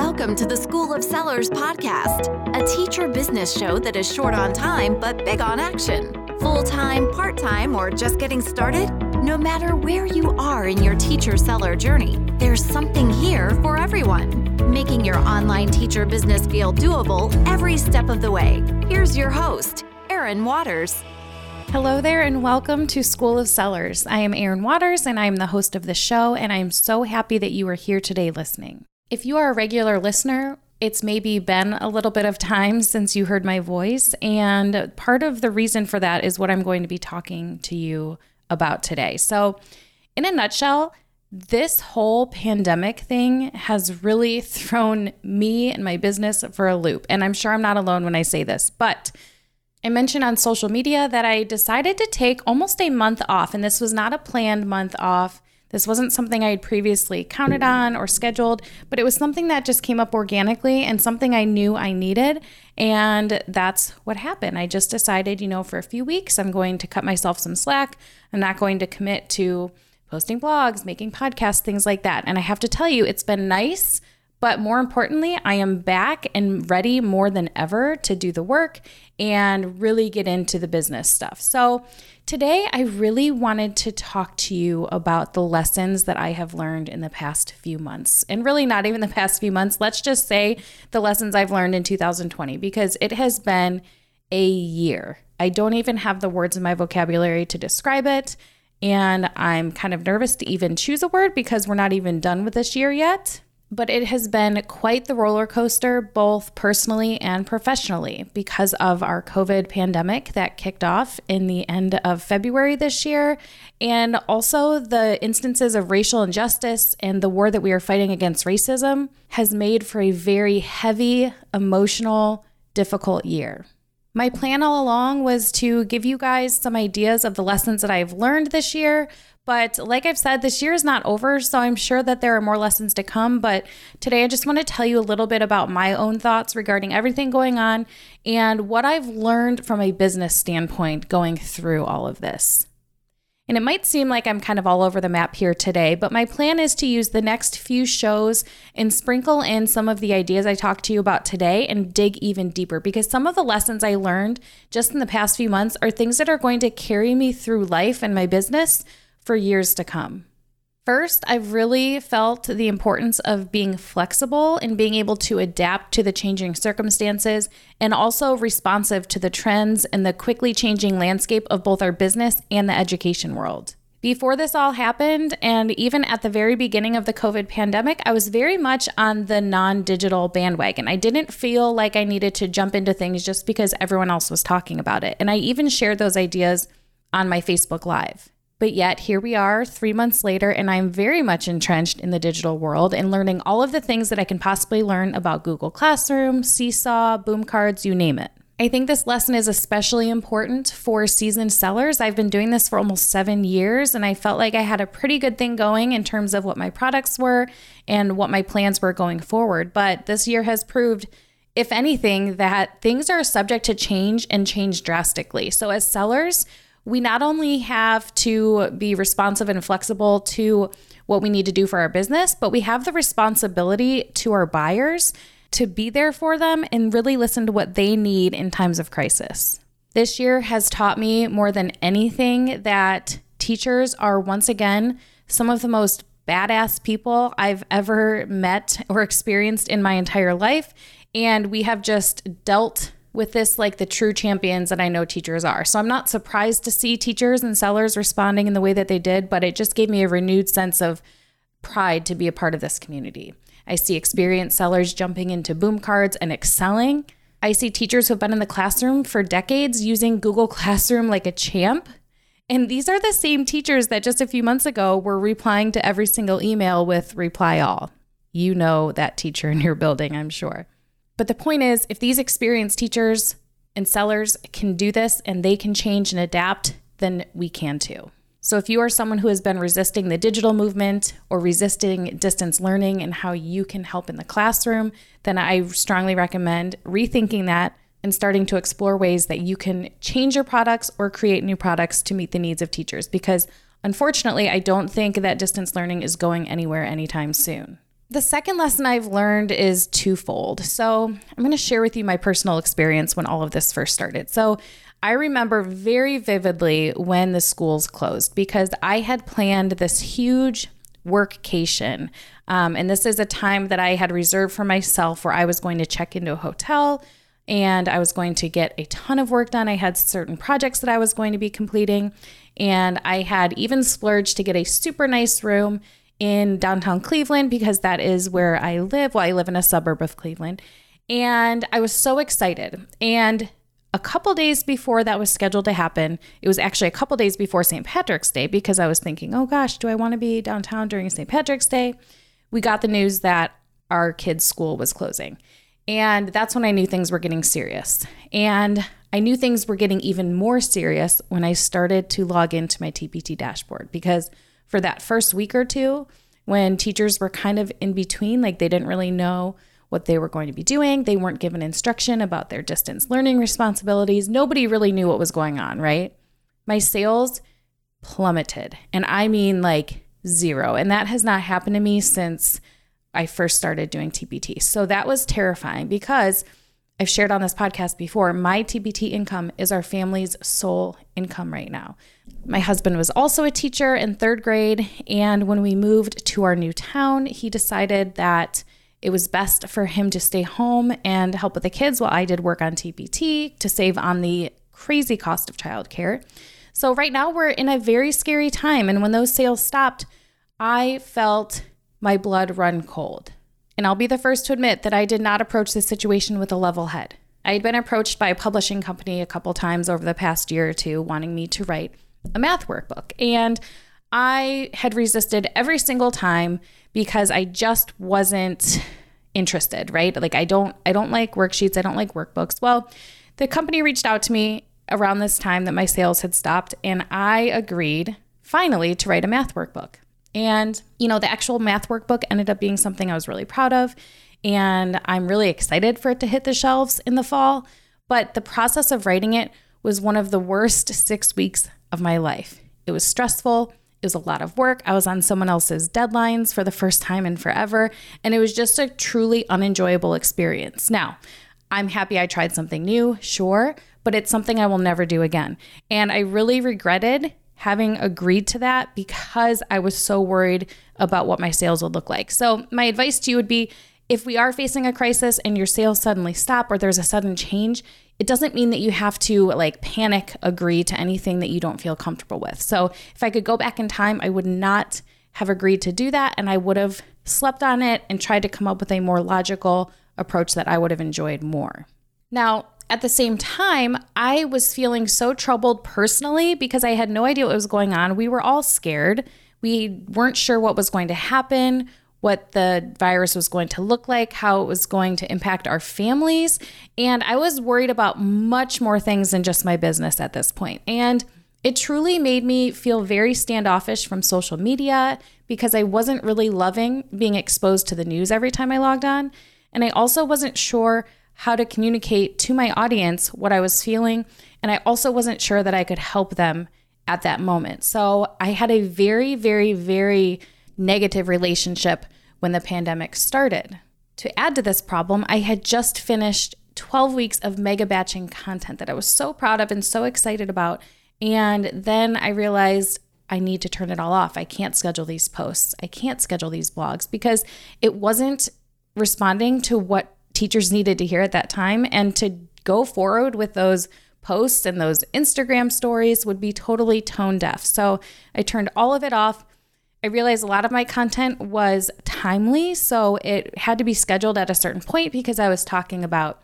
Welcome to the School of Sellers podcast, a teacher business show that is short on time but big on action. Full time, part time, or just getting started? No matter where you are in your teacher seller journey, there's something here for everyone, making your online teacher business feel doable every step of the way. Here's your host, Erin Waters. Hello there, and welcome to School of Sellers. I am Erin Waters, and I am the host of the show, and I am so happy that you are here today listening. If you are a regular listener, it's maybe been a little bit of time since you heard my voice. And part of the reason for that is what I'm going to be talking to you about today. So, in a nutshell, this whole pandemic thing has really thrown me and my business for a loop. And I'm sure I'm not alone when I say this, but I mentioned on social media that I decided to take almost a month off, and this was not a planned month off. This wasn't something I had previously counted on or scheduled, but it was something that just came up organically and something I knew I needed. And that's what happened. I just decided, you know, for a few weeks, I'm going to cut myself some slack. I'm not going to commit to posting blogs, making podcasts, things like that. And I have to tell you, it's been nice. But more importantly, I am back and ready more than ever to do the work and really get into the business stuff. So, Today, I really wanted to talk to you about the lessons that I have learned in the past few months. And really, not even the past few months, let's just say the lessons I've learned in 2020, because it has been a year. I don't even have the words in my vocabulary to describe it. And I'm kind of nervous to even choose a word because we're not even done with this year yet but it has been quite the roller coaster, both personally and professionally, because of our COVID pandemic that kicked off in the end of February this year, and also the instances of racial injustice and the war that we are fighting against racism has made for a very heavy, emotional, difficult year. My plan all along was to give you guys some ideas of the lessons that I've learned this year, but like I've said, this year is not over, so I'm sure that there are more lessons to come. But today I just want to tell you a little bit about my own thoughts regarding everything going on and what I've learned from a business standpoint going through all of this. And it might seem like I'm kind of all over the map here today, but my plan is to use the next few shows and sprinkle in some of the ideas I talked to you about today and dig even deeper because some of the lessons I learned just in the past few months are things that are going to carry me through life and my business for years to come. First, I've really felt the importance of being flexible and being able to adapt to the changing circumstances and also responsive to the trends and the quickly changing landscape of both our business and the education world. Before this all happened, and even at the very beginning of the COVID pandemic, I was very much on the non digital bandwagon. I didn't feel like I needed to jump into things just because everyone else was talking about it. And I even shared those ideas on my Facebook Live. But yet, here we are three months later, and I'm very much entrenched in the digital world and learning all of the things that I can possibly learn about Google Classroom, Seesaw, Boom Cards, you name it. I think this lesson is especially important for seasoned sellers. I've been doing this for almost seven years, and I felt like I had a pretty good thing going in terms of what my products were and what my plans were going forward. But this year has proved, if anything, that things are subject to change and change drastically. So, as sellers, we not only have to be responsive and flexible to what we need to do for our business, but we have the responsibility to our buyers to be there for them and really listen to what they need in times of crisis. This year has taught me more than anything that teachers are once again some of the most badass people I've ever met or experienced in my entire life. And we have just dealt with this like the true champions that I know teachers are. So I'm not surprised to see teachers and sellers responding in the way that they did, but it just gave me a renewed sense of pride to be a part of this community. I see experienced sellers jumping into boom cards and excelling. I see teachers who have been in the classroom for decades using Google Classroom like a champ. And these are the same teachers that just a few months ago were replying to every single email with reply all. You know that teacher in your building, I'm sure. But the point is, if these experienced teachers and sellers can do this and they can change and adapt, then we can too. So, if you are someone who has been resisting the digital movement or resisting distance learning and how you can help in the classroom, then I strongly recommend rethinking that and starting to explore ways that you can change your products or create new products to meet the needs of teachers. Because unfortunately, I don't think that distance learning is going anywhere anytime soon. The second lesson I've learned is twofold. So, I'm going to share with you my personal experience when all of this first started. So, I remember very vividly when the schools closed because I had planned this huge workcation. Um, and this is a time that I had reserved for myself where I was going to check into a hotel and I was going to get a ton of work done. I had certain projects that I was going to be completing, and I had even splurged to get a super nice room in downtown Cleveland because that is where I live. Well, I live in a suburb of Cleveland. And I was so excited. And a couple days before that was scheduled to happen, it was actually a couple days before St. Patrick's Day because I was thinking, oh gosh, do I want to be downtown during St. Patrick's Day? We got the news that our kids' school was closing. And that's when I knew things were getting serious. And I knew things were getting even more serious when I started to log into my TPT dashboard because for that first week or two, when teachers were kind of in between, like they didn't really know what they were going to be doing. They weren't given instruction about their distance learning responsibilities. Nobody really knew what was going on, right? My sales plummeted, and I mean like zero. And that has not happened to me since I first started doing TPT. So that was terrifying because I've shared on this podcast before, my TPT income is our family's sole income right now. My husband was also a teacher in third grade. And when we moved to our new town, he decided that it was best for him to stay home and help with the kids while I did work on TPT to save on the crazy cost of childcare. So, right now, we're in a very scary time. And when those sales stopped, I felt my blood run cold. And I'll be the first to admit that I did not approach this situation with a level head. I had been approached by a publishing company a couple times over the past year or two wanting me to write a math workbook. And I had resisted every single time because I just wasn't interested, right? Like I don't I don't like worksheets, I don't like workbooks. Well, the company reached out to me around this time that my sales had stopped and I agreed finally to write a math workbook. And you know, the actual math workbook ended up being something I was really proud of and I'm really excited for it to hit the shelves in the fall, but the process of writing it was one of the worst 6 weeks of my life. It was stressful. It was a lot of work. I was on someone else's deadlines for the first time in forever, and it was just a truly unenjoyable experience. Now, I'm happy I tried something new, sure, but it's something I will never do again. And I really regretted having agreed to that because I was so worried about what my sales would look like. So, my advice to you would be if we are facing a crisis and your sales suddenly stop or there's a sudden change, it doesn't mean that you have to like panic agree to anything that you don't feel comfortable with. So if I could go back in time, I would not have agreed to do that and I would have slept on it and tried to come up with a more logical approach that I would have enjoyed more. Now, at the same time, I was feeling so troubled personally because I had no idea what was going on. We were all scared. We weren't sure what was going to happen what the virus was going to look like, how it was going to impact our families. And I was worried about much more things than just my business at this point. And it truly made me feel very standoffish from social media because I wasn't really loving being exposed to the news every time I logged on. And I also wasn't sure how to communicate to my audience what I was feeling. And I also wasn't sure that I could help them at that moment. So I had a very, very, very negative relationship when the pandemic started. To add to this problem, I had just finished 12 weeks of mega batching content that I was so proud of and so excited about. And then I realized I need to turn it all off. I can't schedule these posts. I can't schedule these blogs because it wasn't responding to what teachers needed to hear at that time. And to go forward with those posts and those Instagram stories would be totally tone deaf. So I turned all of it off. I realized a lot of my content was timely, so it had to be scheduled at a certain point because I was talking about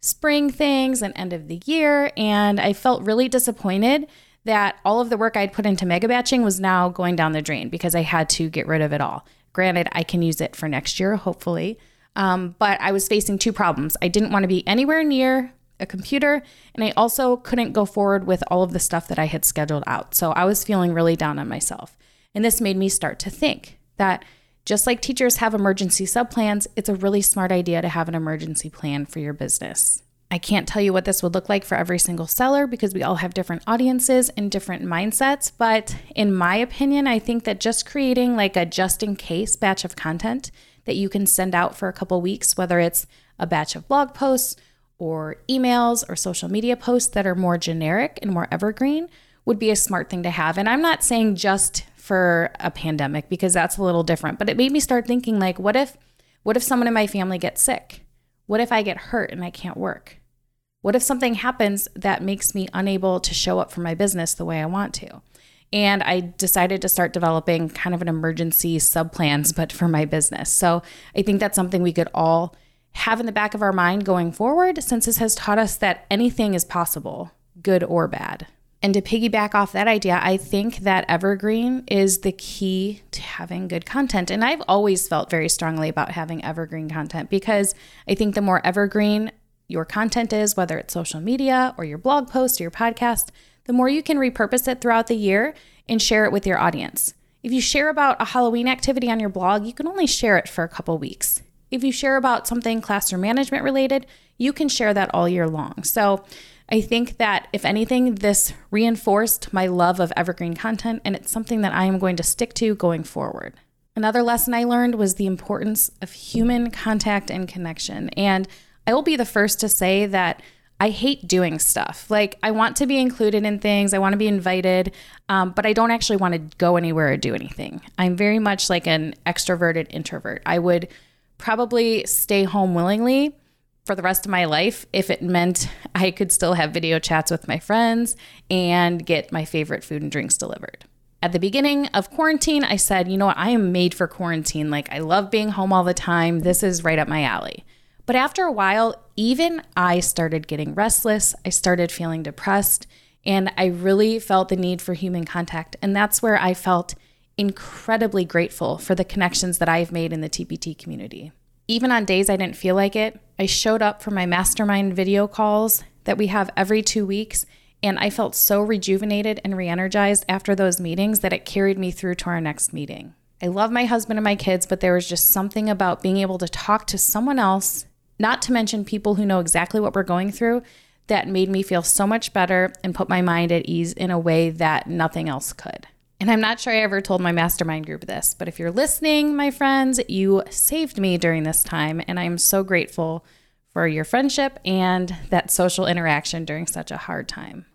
spring things and end of the year. And I felt really disappointed that all of the work I'd put into mega batching was now going down the drain because I had to get rid of it all. Granted, I can use it for next year, hopefully. Um, but I was facing two problems. I didn't want to be anywhere near a computer, and I also couldn't go forward with all of the stuff that I had scheduled out. So I was feeling really down on myself. And this made me start to think that just like teachers have emergency subplans, it's a really smart idea to have an emergency plan for your business. I can't tell you what this would look like for every single seller because we all have different audiences and different mindsets. But in my opinion, I think that just creating like a just in case batch of content that you can send out for a couple weeks, whether it's a batch of blog posts or emails or social media posts that are more generic and more evergreen would be a smart thing to have. And I'm not saying just for a pandemic because that's a little different, but it made me start thinking like what if what if someone in my family gets sick? What if I get hurt and I can't work? What if something happens that makes me unable to show up for my business the way I want to? And I decided to start developing kind of an emergency sub plans, but for my business. So I think that's something we could all have in the back of our mind going forward, since this has taught us that anything is possible, good or bad. And to piggyback off that idea, I think that evergreen is the key to having good content. And I've always felt very strongly about having evergreen content because I think the more evergreen your content is, whether it's social media or your blog post or your podcast, the more you can repurpose it throughout the year and share it with your audience. If you share about a Halloween activity on your blog, you can only share it for a couple weeks. If you share about something classroom management related, you can share that all year long. So I think that if anything, this reinforced my love of evergreen content, and it's something that I am going to stick to going forward. Another lesson I learned was the importance of human contact and connection. And I will be the first to say that I hate doing stuff. Like, I want to be included in things, I want to be invited, um, but I don't actually want to go anywhere or do anything. I'm very much like an extroverted introvert. I would probably stay home willingly for the rest of my life if it meant I could still have video chats with my friends and get my favorite food and drinks delivered. At the beginning of quarantine, I said, you know what, I am made for quarantine. Like, I love being home all the time. This is right up my alley. But after a while, even I started getting restless. I started feeling depressed, and I really felt the need for human contact. And that's where I felt incredibly grateful for the connections that I've made in the TPT community. Even on days I didn't feel like it, I showed up for my mastermind video calls that we have every two weeks, and I felt so rejuvenated and re energized after those meetings that it carried me through to our next meeting. I love my husband and my kids, but there was just something about being able to talk to someone else, not to mention people who know exactly what we're going through, that made me feel so much better and put my mind at ease in a way that nothing else could. And I'm not sure I ever told my mastermind group this, but if you're listening, my friends, you saved me during this time. And I'm so grateful for your friendship and that social interaction during such a hard time.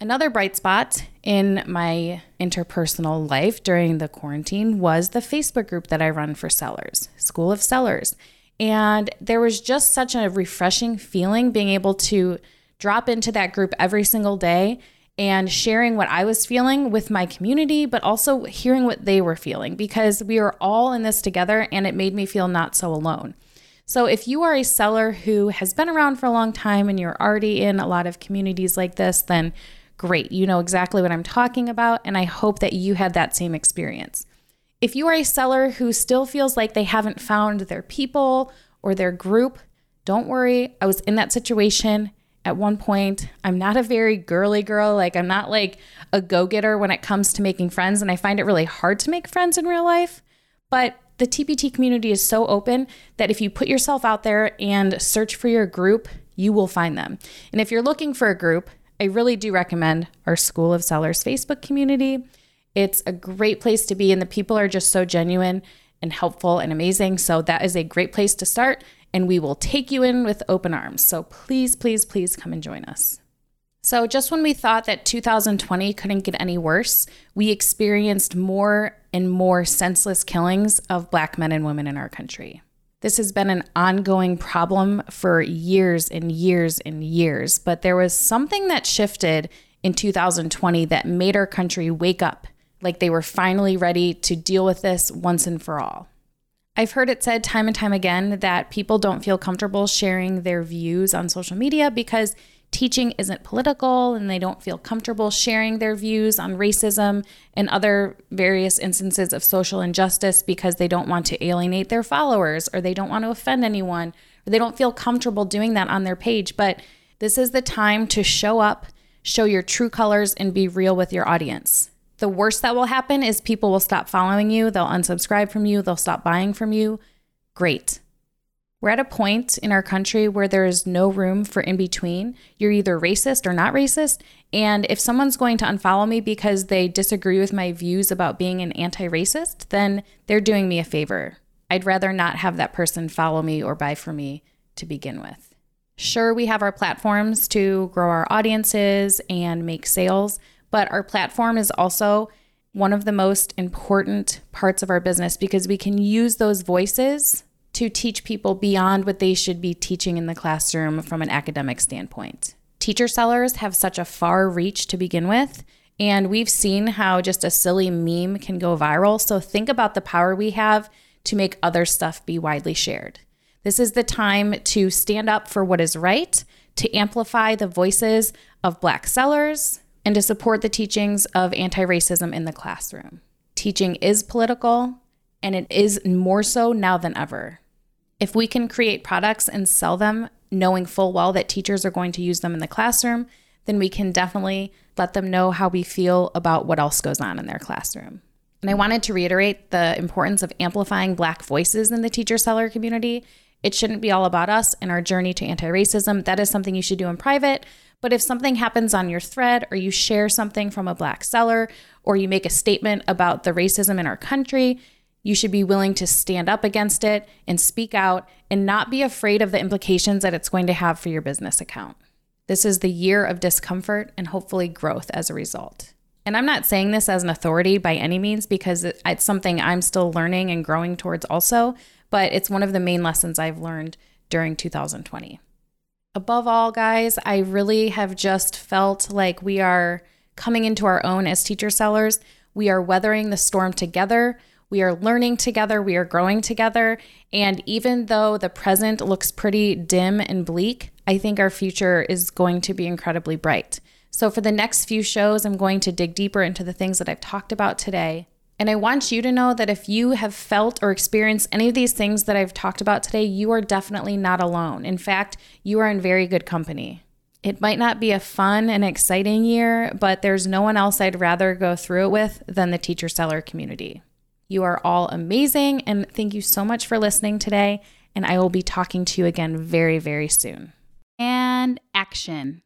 Another bright spot in my interpersonal life during the quarantine was the Facebook group that I run for sellers, School of Sellers. And there was just such a refreshing feeling being able to drop into that group every single day and sharing what I was feeling with my community, but also hearing what they were feeling because we are all in this together and it made me feel not so alone. So, if you are a seller who has been around for a long time and you're already in a lot of communities like this, then great. You know exactly what I'm talking about. And I hope that you had that same experience. If you are a seller who still feels like they haven't found their people or their group, don't worry. I was in that situation at one point. I'm not a very girly girl. Like, I'm not like a go getter when it comes to making friends. And I find it really hard to make friends in real life. But the TPT community is so open that if you put yourself out there and search for your group, you will find them. And if you're looking for a group, I really do recommend our School of Sellers Facebook community. It's a great place to be, and the people are just so genuine and helpful and amazing. So, that is a great place to start and we will take you in with open arms. So please, please, please come and join us. So, just when we thought that 2020 couldn't get any worse, we experienced more and more senseless killings of Black men and women in our country. This has been an ongoing problem for years and years and years, but there was something that shifted in 2020 that made our country wake up like they were finally ready to deal with this once and for all. I've heard it said time and time again that people don't feel comfortable sharing their views on social media because teaching isn't political and they don't feel comfortable sharing their views on racism and other various instances of social injustice because they don't want to alienate their followers or they don't want to offend anyone or they don't feel comfortable doing that on their page. But this is the time to show up, show your true colors, and be real with your audience. The worst that will happen is people will stop following you, they'll unsubscribe from you, they'll stop buying from you. Great. We're at a point in our country where there is no room for in between. You're either racist or not racist. And if someone's going to unfollow me because they disagree with my views about being an anti racist, then they're doing me a favor. I'd rather not have that person follow me or buy from me to begin with. Sure, we have our platforms to grow our audiences and make sales, but our platform is also one of the most important parts of our business because we can use those voices to teach people beyond what they should be teaching in the classroom from an academic standpoint. Teacher sellers have such a far reach to begin with, and we've seen how just a silly meme can go viral. So think about the power we have to make other stuff be widely shared. This is the time to stand up for what is right, to amplify the voices of Black sellers, and to support the teachings of anti racism in the classroom. Teaching is political, and it is more so now than ever. If we can create products and sell them knowing full well that teachers are going to use them in the classroom, then we can definitely let them know how we feel about what else goes on in their classroom. And I wanted to reiterate the importance of amplifying Black voices in the teacher seller community. It shouldn't be all about us and our journey to anti racism. That is something you should do in private. But if something happens on your thread, or you share something from a Black seller, or you make a statement about the racism in our country, you should be willing to stand up against it and speak out and not be afraid of the implications that it's going to have for your business account. This is the year of discomfort and hopefully growth as a result. And I'm not saying this as an authority by any means because it's something I'm still learning and growing towards also, but it's one of the main lessons I've learned during 2020. Above all, guys, I really have just felt like we are coming into our own as teacher sellers. We are weathering the storm together. We are learning together. We are growing together. And even though the present looks pretty dim and bleak, I think our future is going to be incredibly bright. So, for the next few shows, I'm going to dig deeper into the things that I've talked about today. And I want you to know that if you have felt or experienced any of these things that I've talked about today, you are definitely not alone. In fact, you are in very good company. It might not be a fun and exciting year, but there's no one else I'd rather go through it with than the teacher seller community. You are all amazing, and thank you so much for listening today. And I will be talking to you again very, very soon. And action.